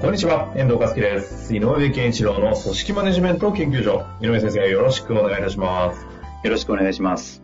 こんにちは、遠藤和樹です。井上健一郎の組織マネジメント研究所。井上先生、よろしくお願いいたします。よろしくお願いします。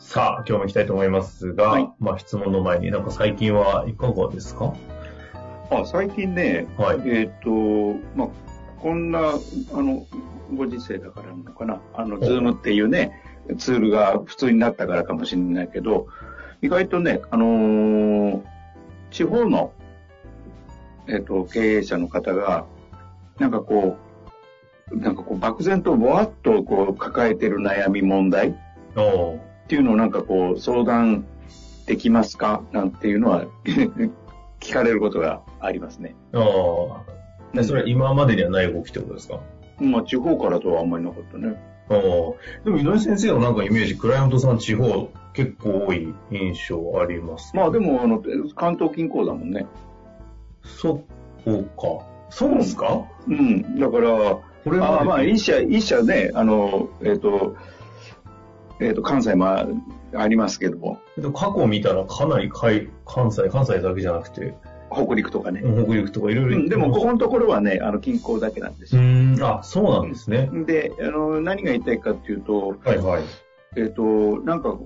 さあ、今日も行きたいと思いますが、はいまあ質問の前に、なんか最近はいかがですか？あ最近ね、はいえっ、と、まあ、こんな、あの、ご時世だからなのかな、あの、ズームっていうね、ツールが普通になったからかもしれないけど、意外とね、あのー地方の、えっ、と、経営者の方が、なんかこう、なんかこう、漠然とぼわっとこう、抱えてる悩み問題っていうのをなんかこう相談できますか？なんていうのは 聞かれることがありますね。あーでそれは今までにはない動きってことですか？まあ地方からとはあんまりなかったね。あーでも井上先生のなんかイメージ、クライアントさん地方結構多い印象あります。まあでもあの関東近郊だもんね。そうか。そうですか？うん。だから、これあまあで一社、一社ね、あの、えっ、と、えっ、と、関西もあありますけども、過去見たらかなり海関西、関西だけじゃなくて、北陸とかね。北陸とかいろいろ、うん、でもここのところはね、あの近郊だけなんですよ。うーん、あ、そうなんですね。で、あの、何が言いたいかっていうと、はいはい。えっ、と、なんか、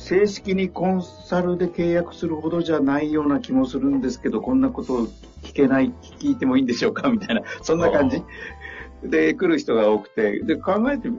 正式にコンサルで契約するほどじゃないような気もするんですけど、こんなことを聞けない、聞いてもいいんでしょうかみたいな、そんな感じで来る人が多くて、で、考えてみ、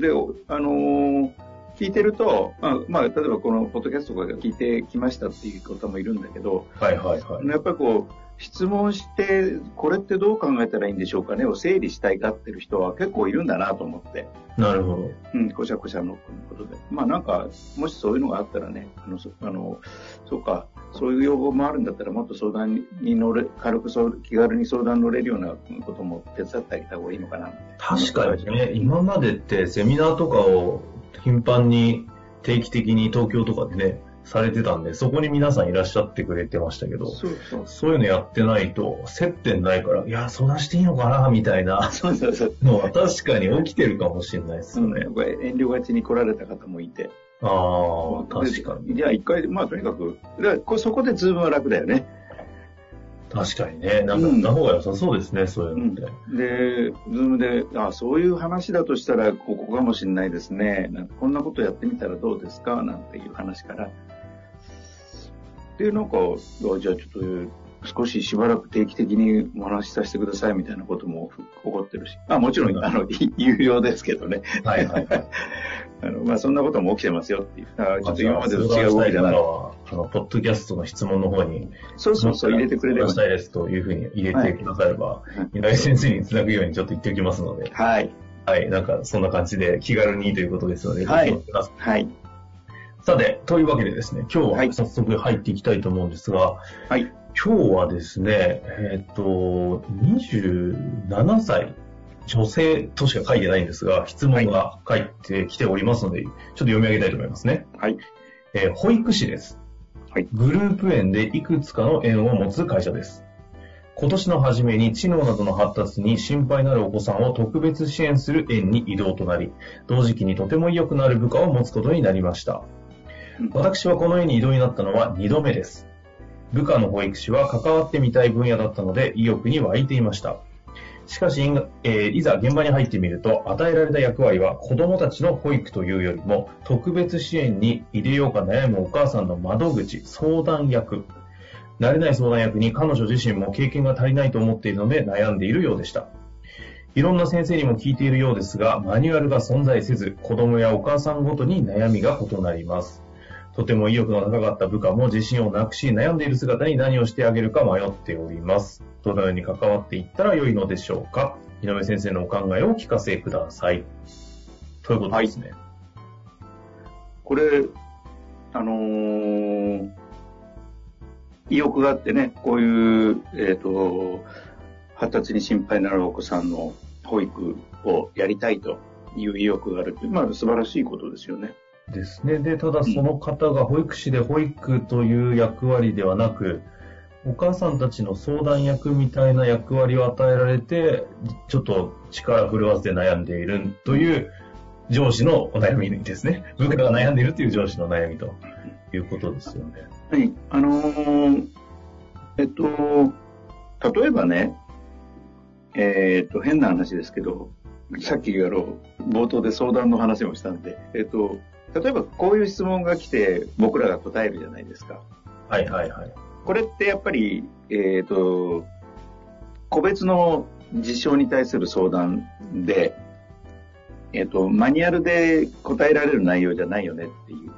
で、あのー聞いてると、まあ、まあ、例えばこのポッドキャストとかが聞いてきましたっていう方もいるんだけど、はいはいはい。やっぱりこう、質問して、これってどう考えたらいいんでしょうかねを整理したいかってる人は結構いるんだなと思って。なるほど。うん、こしゃこしゃのことで。まあなんか、もしそういうのがあったらね、あの、そあのそうか、そういう要望もあるんだったら、もっと相談に乗れ、軽くそう気軽に相談乗れるようなことも手伝ってあげた方がいいのかな。確かにね、今までってセミナーとかを頻繁に定期的に東京とかでね、されてたんで、そこに皆さんいらっしゃってくれてましたけど、そうそう。そういうのやってないと、接点ないから、いや、相談していいのかな、みたいなそうそうそう。のは確かに起きてるかもしれないですうん、よね。これ遠慮がちに来られた方もいて。ああ、確かに。でじゃあ一回、まあとにかく、でこそこでズームは楽だよね。確かにね。なんか、やった方が良さそうですね、そういうのって。で、ズームで、あそういう話だとしたら、ここかもしれないですね。なんかこんなことやってみたらどうですか？なんていう話から。で、なんか、あじゃあちょっと、少ししばらく定期的にお話しさせてくださいみたいなことも起こってるし。あもちろん、あの、い 有料ですけどね。はいはいはい。あの、まあ、そんなことも起きてますよっていう。あちょっと今までと違う動きだな。は、あの、ポッドキャストの質問の方に、そうそうそう、入れてくれればし。たいですというふうに入れてくだされば、い井上先生につなぐようにちょっと言っておきますので、はい。はい、なんかそんな感じで気軽にということですので、はいはい。さて、というわけでですね、今日ははい早速入っていきたいと思うんですが、はい。今日はですね、えっ、と、27歳、女性としか書いてないんですが、質問が書いてきておりますので、ちょっと読み上げたいと思いますね。はい。えー保育士です。はいグループ園でいくつかの園を持つ会社です。今年の初めに知能などの発達に心配のあるお子さんを特別支援する園に移動となり、同時期にとても意欲のある部下を持つことになりましたうん。私はこの園に移動になったのは2度目です。部下の保育士は関わってみたい分野だったので意欲に湧いていました。しかし、えーいざ現場に入ってみると、与えられた役割は子供たちの保育というよりも、特別支援に入れようか悩むお母さんの窓口、相談役。慣れない相談役に彼女自身も経験が足りないと思っているので悩んでいるようでした。いろんな先生にも聞いているようですが、マニュアルが存在せず、子供やお母さんごとに悩みが異なります。とても意欲の高かった部下も自信をなくし、悩んでいる姿に何をしてあげるか迷っております。どのように関わっていったら良いのでしょうか井上先生のお考えをお聞かせください。ということですね。これ、あのー意欲があってね、こういう、えっ、ー、と、発達に心配になるお子さんの保育をやりたいという意欲があるって、まあ素晴らしいことですよね。ですね。で、ただその方が保育士で保育という役割ではなく、お母さんたちの相談役みたいな役割を与えられて、ちょっと力振るわずで悩んでいるという上司のお悩みですね。部下が悩んでいるという上司の悩みということですよね。はい。あのー、えっと、例えばね、えー、っと、変な話ですけど、さっきあの、冒頭で相談の話もしたんで、えっと、例えばこういう質問が来て僕らが答えるじゃないですか。はいはいはい。これってやっぱり、えっ、と、個別の事象に対する相談で、えっ、と、マニュアルで答えられる内容じゃないよねっていう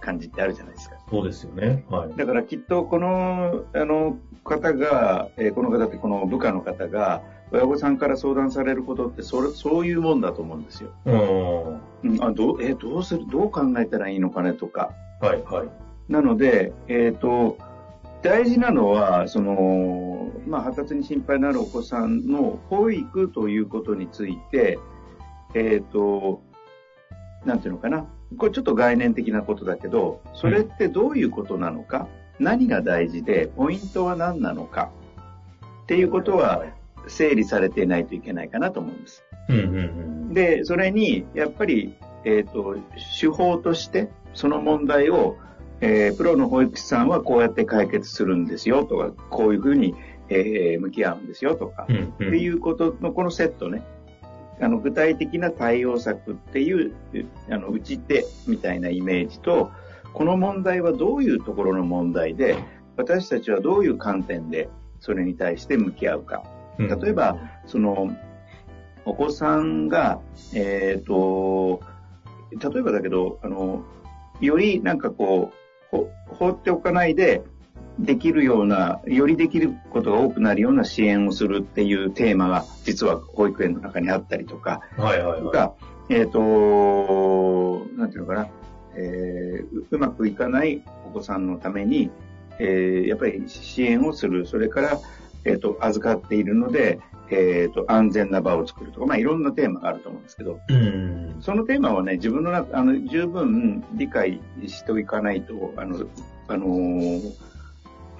感じってあるじゃないですか。そうですよね。はい。だからきっとこの、あの、方が、えー、この方ってこの部下の方が、親御さんから相談されることってそれそういうもんだと思うんですよ。うん、あどうえどうする？どう考えたらいいのかねとか。はいはい。なので、えっ、ー、と大事なのはその、まあ、発達に心配のあるお子さんの保育ということについて、えっ、ー、となんていうのかな。これちょっと概念的なことだけどそれってどういうことなのか、うん、何が大事で？ポイントは何なのか？っていうことは整理されていないといけないかなと思うんです。うんうんうん、で、それに、やっぱり、えっ、ー、と、手法として、その問題を、えー、プロの保育士さんはこうやって解決するんですよとか、こういうふうに、えー、向き合うんですよとか、うんうん、っていうことのこのセットね、あの具体的な対応策っていうあの打ち手みたいなイメージと、この問題はどういうところの問題で、私たちはどういう観点でそれに対して向き合うか。例えば、その、お子さんが、えっ、ー、と、例えばだけど、あの、よりなんかこう、放っておかないで、できるような、よりできることが多くなるような支援をするっていうテーマが、実は保育園の中にあったりとか、はいはいはい、とか、えっ、ー、と、なんていうのかな、えー、うまくいかないお子さんのために、えー、やっぱり支援をする、それから、えっ、ー、と、預かっているので、えっ、ー、と、安全な場を作るとか、まあ、いろんなテーマがあると思うんですけど、うん、そのテーマはね、自分の中、あの、十分理解しておかないと、あの、あのー、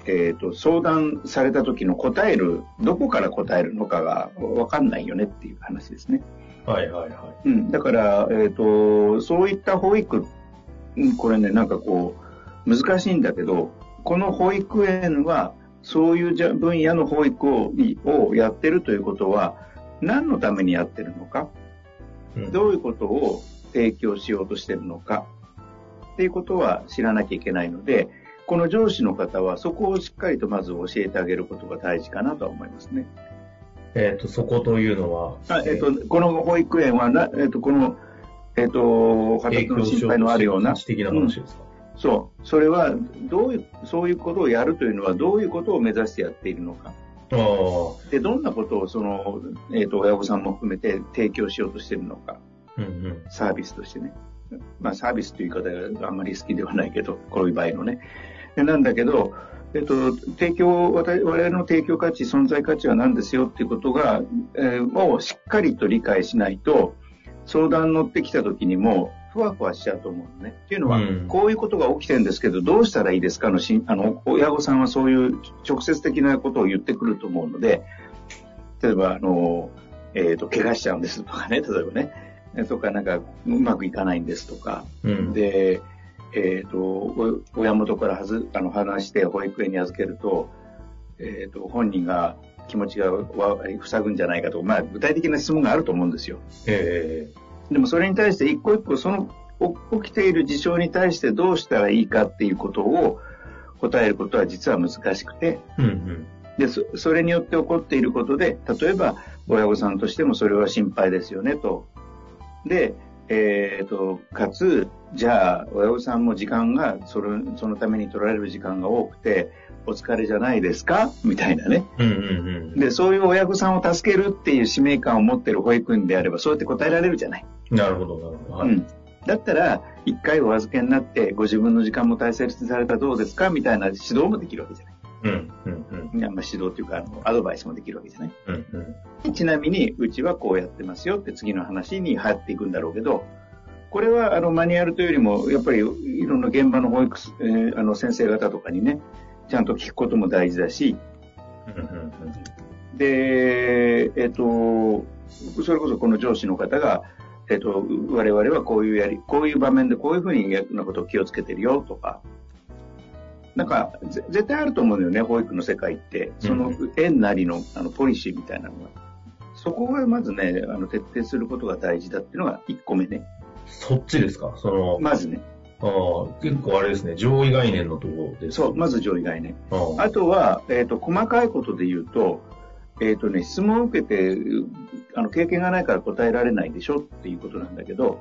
えっ、と、相談された時の答える、どこから答えるのかがわかんないよねっていう話ですね。はいはいはい。うん、だから、えっ、と、そういった保育、これね、なんかこう、難しいんだけど、この保育園は、そういう分野の保育ををやってるということは、何のためにやってるのか、うん、どういうことを提供しようとしてるのか、っていうことは知らなきゃいけないので、この上司の方はそこをしっかりとまず教えてあげることが大事かなとは思いますね。えっ、ー、と、そこというのは？あ、えっ、ー、と、この保育園はな、えっ、ー、と、この、えっ、と、発達の心配のあるような。的な話ですか、そう。それは、どういう、そういうことをやるというのは、どういうことを目指してやっているのか。で、どんなことを、その、えっ、ー、と、親御さんも含めて提供しようとしているのか。うんうん、サービスとしてね。まあ、サービスという言い方があんまり好きではないけど、こういう場合のね。なんだけど、えっと、提供、我々の提供価値、存在価値は何ですよっていうことが、えー、をしっかりと理解しないと、相談乗ってきた時にも、ふわふわしちゃうと思うのね。っていうのは、うん、こういうことが起きてるんですけど、どうしたらいいですかのしあの、親御さんはそういう直接的なことを言ってくると思うので、例えば、あの、えっ、ー、と、怪我しちゃうんですとかね、例えばね、とか、なんか、うまくいかないんですとか、うん、で、えっ、ー、と、親元からはずあの話して保育園に預けると、えっ、ー、と、本人が気持ちが塞ぐんじゃないかとか、まあ、具体的な質問があると思うんですよ。えーでもそれに対して一個一個その起きている事象に対してどうしたらいいかっていうことを答えることは実は難しくて、うんうん、でそそれによって起こっていることで例えば親御さんとしてもそれは心配ですよねと。で、えーと、かつじゃあ親御さんも時間がそれそのために取られる時間が多くてお疲れじゃないですか？みたいなね、うんうんうん。で、そういう親御さんを助けるっていう使命感を持ってる保育園であれば、そうやって答えられるじゃない。なるほど、なるほど。はい、うん。だったら、一回お預けになって、ご自分の時間も大切にされたらどうですか？みたいな指導もできるわけじゃない。うん。うん。まあ、指導というか、あのアドバイスもできるわけじゃない。うん。うん。ちなみに、うちはこうやってますよって次の話に入っていくんだろうけど、これはあのマニュアルというよりも、やっぱりいろんな現場の保育士、えーあの先生方とかにね、ちゃんと聞くことも大事だし、うん。で、えっ、と、それこそこの上司の方が、えっ、と、我々はこういうやり、こういう場面でこういうふうになことを気をつけてるよとか、なんか、ぜ絶対あると思うんだよね、保育の世界って。その園なりのあのポリシーみたいなのが。そこがまずね、あの徹底することが大事だっていうのが1個目ね。そっちですか？その、まずね。ああ結構あれですね、上位概念のところです。そう、まず上位概念。あああとは、えっ、と、細かいことで言うと、えっ、とね、質問を受けて、あの、経験がないから答えられないでしょっていうことなんだけど、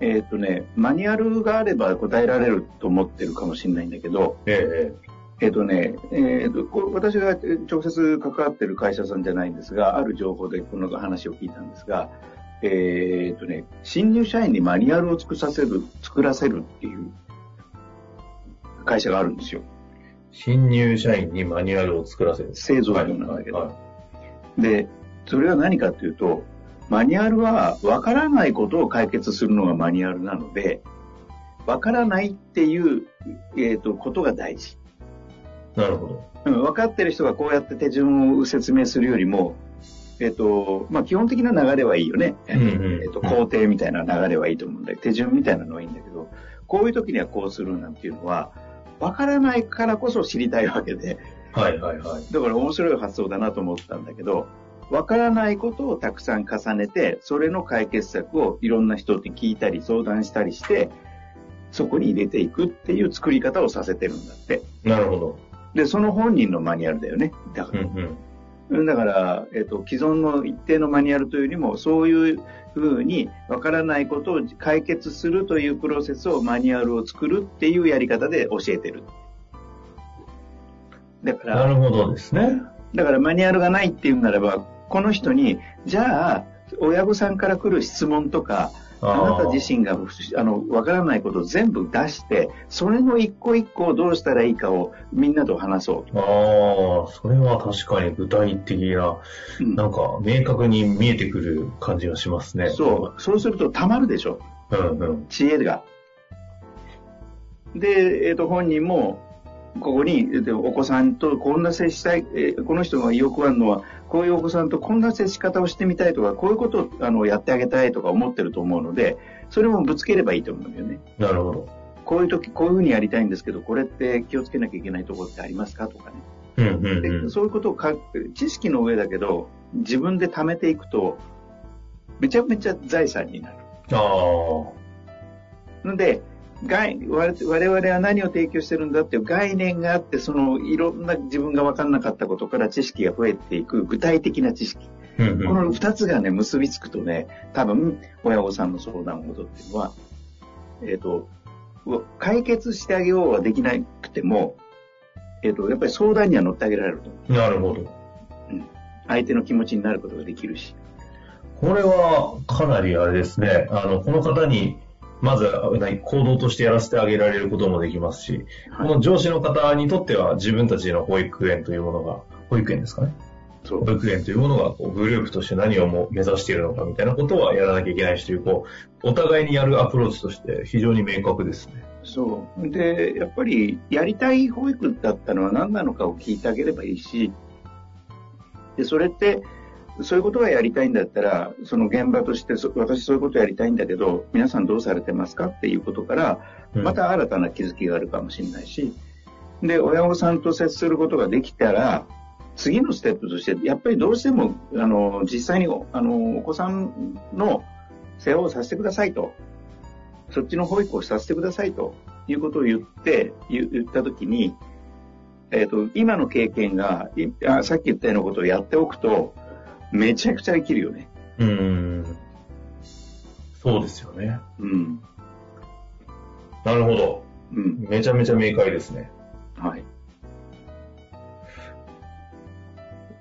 えっ、とね、マニュアルがあれば答えられると思ってるかもしれないんだけど、えええっ、とね、えっ、と、これ私が直接関わってる会社さんじゃないんですが、ある情報でこの話を聞いたんですが、えっ、とね、新入社員にマニュアルを作らせる、作らせるっていう会社があるんですよ。新入社員にマニュアルを作らせる。製造業なんだけど。はいはで、それは何かというと、マニュアルは分からないことを解決するのがマニュアルなので、分からないっていう、えー、とことが大事。いなるほど。うん分かってる人がこうやって手順を説明するよりも、えっ、と、まあ、基本的な流れはいいよね。うんうんえっ、と、工程みたいな流れはいいと思うんだけど、手順みたいなのはいいんだけど、こういう時にはこうするなんていうのは、分からないからこそ知りたいわけで、はいはいはい。だから面白い発想だなと思ったんだけど、わからないことをたくさん重ねて、それの解決策をいろんな人に聞いたり相談したりして、そこに入れていくっていう作り方をさせてるんだって。なるほど。で、その本人のマニュアルだよね。だかうんら、うん。だから、えっ、と、既存の一定のマニュアルというよりも、そういうふうにわからないことを解決するというプロセスをマニュアルを作るっていうやり方で教えてる。だから、なるほどですね。だからマニュアルがないっていうならば、この人に、じゃあ、親御さんから来る質問とか、あなた自身があのわからないことを全部出して、それの一個一個をどうしたらいいかをみんなと話そああ、それは確かに具体的な、う。うんなんか明確に見えてくる感じがしますね。そう。そうするとたまるでしょ。う。うんうん。知恵が。で、えっ、と、本人も、ここに、お子さんとこんな接したい、えーこの人が意欲あるのは、こういうお子さんとこんな接し方をしてみたいとか、こういうことをあのやってあげたいとか思ってると思うので、それもぶつければいいと思うんだよね。なるほど。こういう時、こういうふうにやりたいんですけど、これって気をつけなきゃいけないところってありますか？とかね。うんうんでうん。そういうことをか、知識の上だけど、自分で貯めていくと、めちゃめちゃ財産になる。ああ。ので、概我我々は何を提供してるんだっていう概念があって、そのいろんな自分が分かんなかったことから知識が増えていく具体的な知識。うんうんこの二つがね、結びつくとね、多分、親御さんの相談事っていうのは、えっ、と、う解決してあげようはできなくても、えっ、と、やっぱり相談には乗ってあげられると思う。なるほど。相手の気持ちになることができるし。これはかなりあれですね。あの、この方に、まず何行動としてやらせてあげられることもできますし、この上司の方にとっては自分たちの保育園というものが、保育園ですかね。そう。保育園というものがこうグループとして何をも目指しているのかみたいなことはやらなきゃいけないしという、こう、お互いにやるアプローチとして非常に明確ですね。そう。で、やっぱり、やりたい保育だったのは何なのかを聞いてあげればいいし、で、それって、そういうことがやりたいんだったら、その現場として、そ私そういうことやりたいんだけど、皆さんどうされてますかっていうことから、うんまた新たな気づきがあるかもしれないし、で、親御さんと接することができたら、次のステップとして、やっぱりどうしても、あの、実際に、あの、お子さんの世話をさせてくださいと。そっちの保育をさせてくださいということを言って、言言ったときに、えっ、と、今の経験がさっき言ったようなことをやっておくと、めちゃくちゃ生きるよね。うーん。そうですよね。うん。なるほど。うん。めちゃめちゃ明快ですね。はい。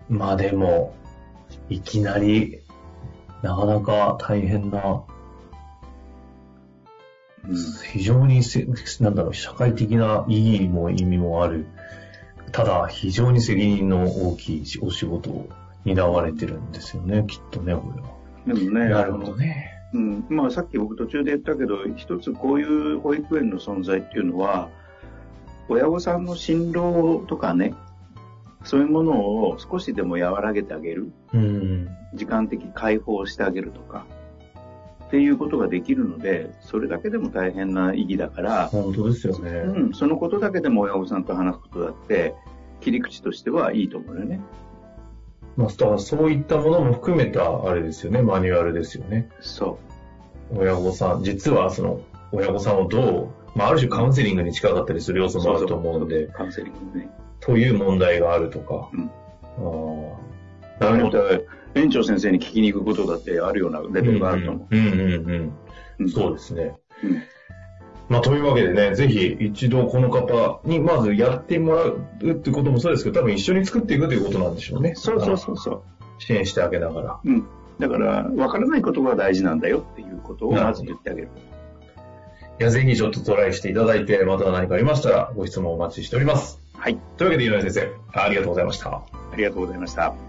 まあでも、いきなり、なかなか大変な、うん。非常にせ、なんだろう、社会的な意義も意味もある、ただ、非常に責任の大きいお仕事を担われてるんですよね、きっとね、これは。でもね、なるほどね。うん、まあさっき僕途中で言ったけど、一つこういう保育園の存在っていうのは、親御さんの辛労とかね、そういうものを少しでも和らげてあげる。うん、時間的解放してあげるとか。っていうことができるので、それだけでも大変な意義だから、本当ですよね。うん、そのことだけでも親御さんと話すことだって、切り口としてはいいと思うよね。まあ、だからそういったものも含めた、あれですよね、マニュアルですよね。そう。親御さん、実はその、親御さんをどう、まあ、ある種カウンセリングに近かったりする要素もあると思うので、カウンセリングね。という問題があるとか。うん。ああ。なるほど。園長先生に聞きに行くことだってあるようなレベルがあると思う。うんうん、うん、うん、そうですね。うんまあ、というわけでね、ぜひ一度この方にまずやってもらうってこともそうですけど、多分一緒に作っていくということなんでしょうね。そうそうそうそう。支援してあげながら。うん。だから、わからないことが大事なんだよっていうことをまず言ってあげる。いや、ぜひちょっとトライしていただいて、また何かありましたらご質問お待ちしております。はい。というわけで、井上先生、ありがとうございました。ありがとうございました。